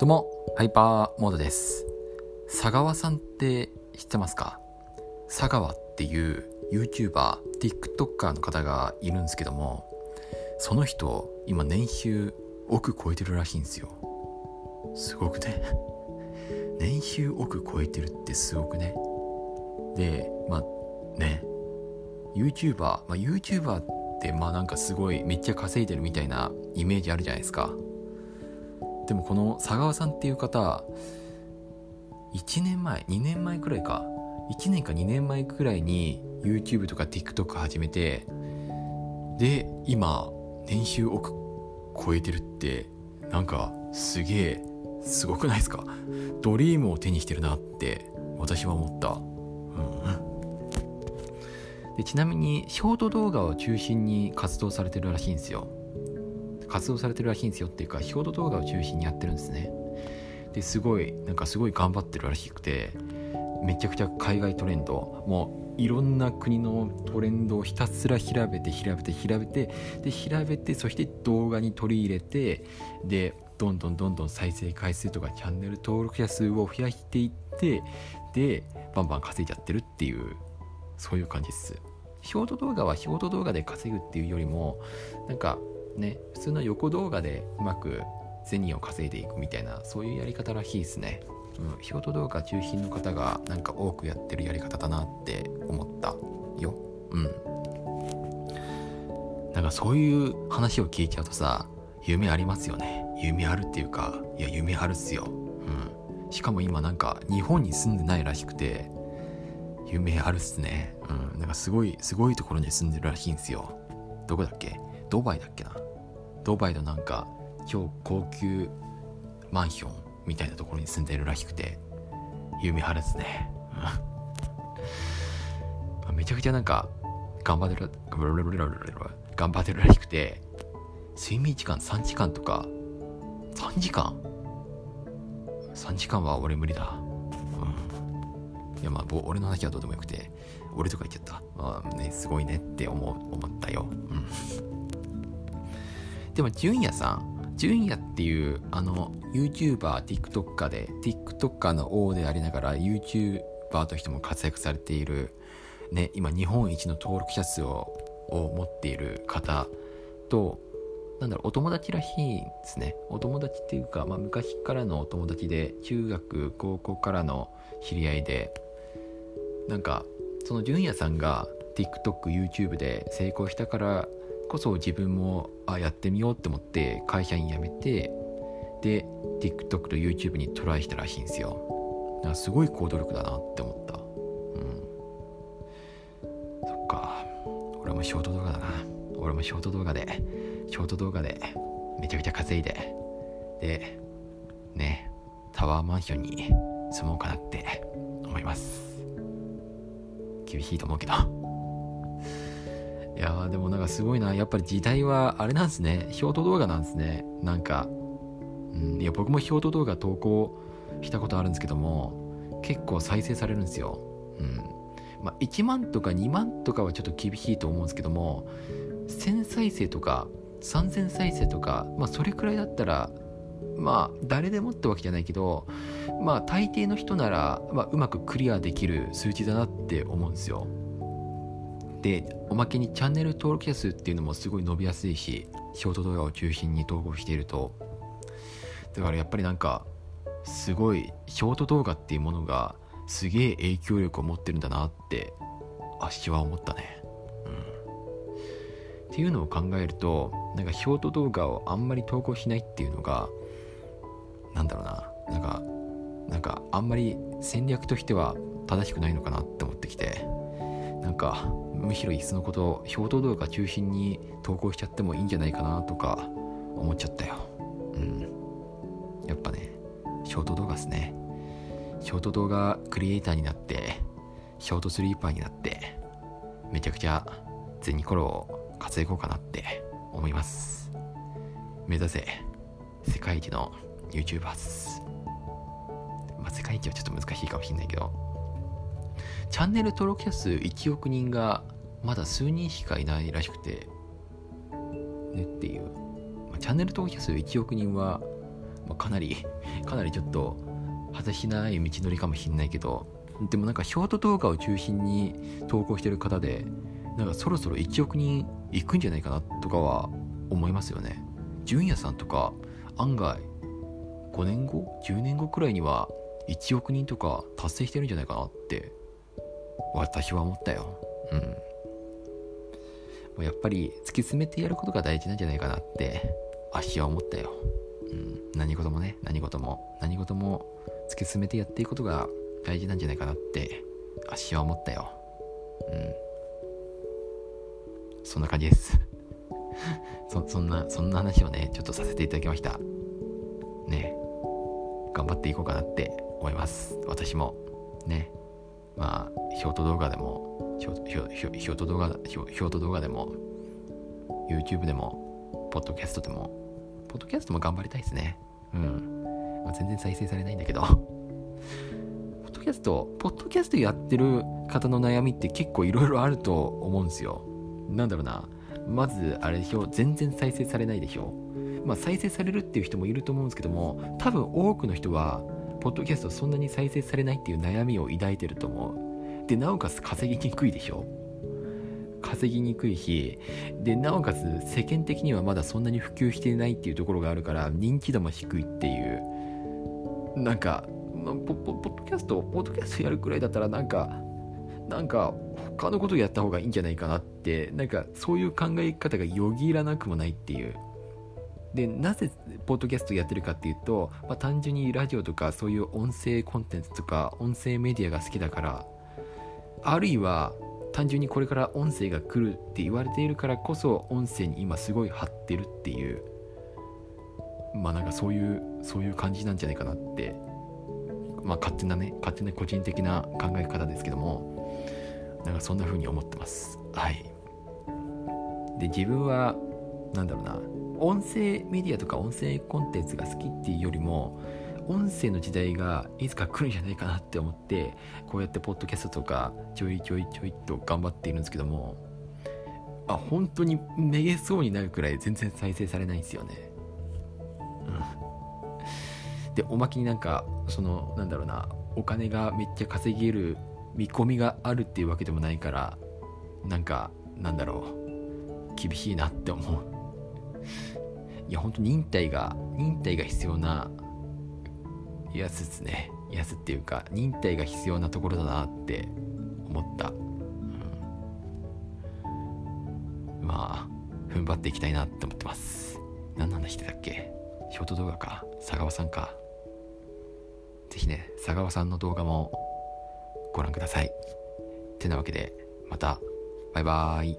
どうも、ハイパーモードです。佐川さんって知ってますか？佐川っていう YouTuber、TikToker の方がいるんですけども、その人、今年収億超えてるらしいんですよ。すごくね。年収億超えてるってすごくね。で、まあね、YouTuber、まあ、YouTuber ってまあなんかすごいめっちゃ稼いでるみたいなイメージあるじゃないですか。でもこの佐川さんっていう方1年前2年前くらいか。1年か2年前くらいに YouTube とか TikTok 始めてで今年収億超えてるってなんかすげえすごくないですか？ドリームを手にしてるなって私は思った。うん。でちなみにショート動画を中心に活動されてるらしいんですよ。活動されてるらしいんですよっていうかショート動画を中心にやってるんですね。ですごいなんかすごい頑張ってるらしくてめちゃくちゃ海外トレンドもういろんな国のトレンドをひたすら調べて調べて調べてで調べてそして動画に取り入れてでどんどんどんどん再生回数とかチャンネル登録者数を増やしていってでバンバン稼いじゃってるっていうそういう感じです。ショート動画はショート動画で稼ぐっていうよりもなんかね普通の横動画でうまく銭を稼いでいくみたいなそういうやり方らしいですね、うん、ショート動画中心の方がなんか多くやってるやり方だなって思ったよ。うん。なんかそういう話を聞いちゃうとさ夢ありますよね。夢あるっていうかいや夢あるっすよ。うん。しかも今なんか日本に住んでないらしくて夢あるっすね。うん。なんかすごいすごいところに住んでるらしいんですよ。どこだっけ？ドバイだっけな？ドバイのなんか超高級マンションみたいなところに住んでるらしくて夢 あるっすねめちゃくちゃなんか頑張ってる頑張ってるらしくて睡眠時間3時間とか3時間3時間は俺無理だうんいやまあ俺の話はどうでもよくて俺とか言っちゃったまあねすごいねって思う思ったようんでも純也さん純也っていうあの YouTuber、TikToker で TikToker の王でありながら YouTuber としても活躍されているね今日本一の登録者数をを持っている方となんだろうお友達らしいですね。お友達っていうか、まあ、昔からのお友達で中学高校からの知り合いでなんかその純也さんが TikTokYouTube で成功したからこそ自分もあやってみようって思って会社員辞めてで TikTok と YouTube にトライしたらしいんですよ。なんかすごい行動力だなって思った。うん。そっか。俺もショート動画だな。俺もショート動画でショート動画でめちゃくちゃ稼いででねタワーマンションに住もうかなって思います。厳しいと思うけど。いやーでもなんかすごいな。やっぱり時代はあれなんですね。ショート動画なんですね。なんか、うん、いや僕もショート動画投稿したことあるんですけども結構再生されるんですよ。うん。まあ1万とか2万とかはちょっと厳しいと思うんですけども1000再生とか3000再生とかまあそれくらいだったらまあ誰でもってわけじゃないけどまあ大抵の人なら、まあ、うまくクリアできる数値だなって思うんですよ。でおまけにチャンネル登録者数っていうのもすごい伸びやすいしショート動画を中心に投稿していると。だからやっぱりなんかすごいショート動画っていうものがすげえ影響力を持ってるんだなってあっしは思ったね。うん。っていうのを考えるとなんかショート動画をあんまり投稿しないっていうのがなんだろうな。なんかなんかあんまり戦略としては正しくないのかなって思ってきて。なんかむしろいっそのことをショート動画中心に投稿しちゃってもいいんじゃないかなとか思っちゃったよ。うん。やっぱねショート動画っすね。ショート動画クリエイターになってショートスリーパーになってめちゃくちゃゼニコロを稼ごうかなって思います。目指せ世界一の YouTuber っすまあ世界一はちょっと難しいかもしれないけどチャンネル登録者数1億人がまだ数人しかいないらしくてねっていう、まあ、チャンネル登録者数1億人はまあ、かなり かなりちょっと果てしない道のりかもしんないけどでもなんかショート動画を中心に投稿してる方でなんかそろそろ1億人いくんじゃないかなとかは思いますよね。純也さんとか案外5年後10年後くらいには1億人とか達成してるんじゃないかなって私は思ったよ。うん。もうやっぱり突き詰めてやることが大事なんじゃないかなって足は思ったよ、うん、何事もね何事も何事も突き詰めてやっていくことが大事なんじゃないかなって足は思ったよ。うん。そんな感じです。そそんなそんな話をねちょっとさせていただきました。ね。頑張っていこうかなって思います。私も。ね。まあショート動画でもショート動画ショート動画でも YouTube でもポッドキャストでもポッドキャストも頑張りたいですね。うん、まあ、全然再生されないんだけど。ポッドキャストポッドキャストやってる方の悩みって結構いろいろあると思うんですよ。なんだろうな。まずあれでしょ。全然再生されないでしょ。まあ再生されるっていう人もいると思うんですけども多分多くの人はポッドキャストそんなに再生されないっていう悩みを抱いてると思う。でなおかつ稼ぎにくいでしょ？稼ぎにくいしでなおかつ世間的にはまだそんなに普及していないっていうところがあるから認知度も低いっていう。なんかポポポッドキャストポッドキャストやるくらいだったらなんかなんか他のことやった方がいいんじゃないかなってなんかそういう考え方がよぎらなくもないっていう。でなぜポッドキャストやってるかっていうと、まあ、単純にラジオとかそういう音声コンテンツとか音声メディアが好きだからあるいは単純にこれから音声が来るって言われているからこそ音声に今すごい張ってるっていうまあなんかそういうそういう感じなんじゃないかなってまあ勝手なね勝手な個人的な考え方ですけどもなんかそんな風に思ってます。はい。で自分は何だろうな。音声メディアとか音声コンテンツが好きっていうよりも音声の時代がいつか来るんじゃないかなって思ってこうやってポッドキャストとかちょいちょいちょいと頑張っているんですけどもあ本当にめげそうになるくらい全然再生されないんですよね。うん。でおまけになんかそのなんだろうなお金がめっちゃ稼げる見込みがあるっていうわけでもないからなんかなんだろう厳しいなって思う。いやほんと忍耐が忍耐が必要なやつですね。やつっていうか忍耐が必要なところだなって思った、うん、まあ踏ん張っていきたいなって思ってます。何の話してたっけ？ショート動画か？佐川さんか？是非ね佐川さんの動画もご覧ください。てなわけで、また、バイバーイ。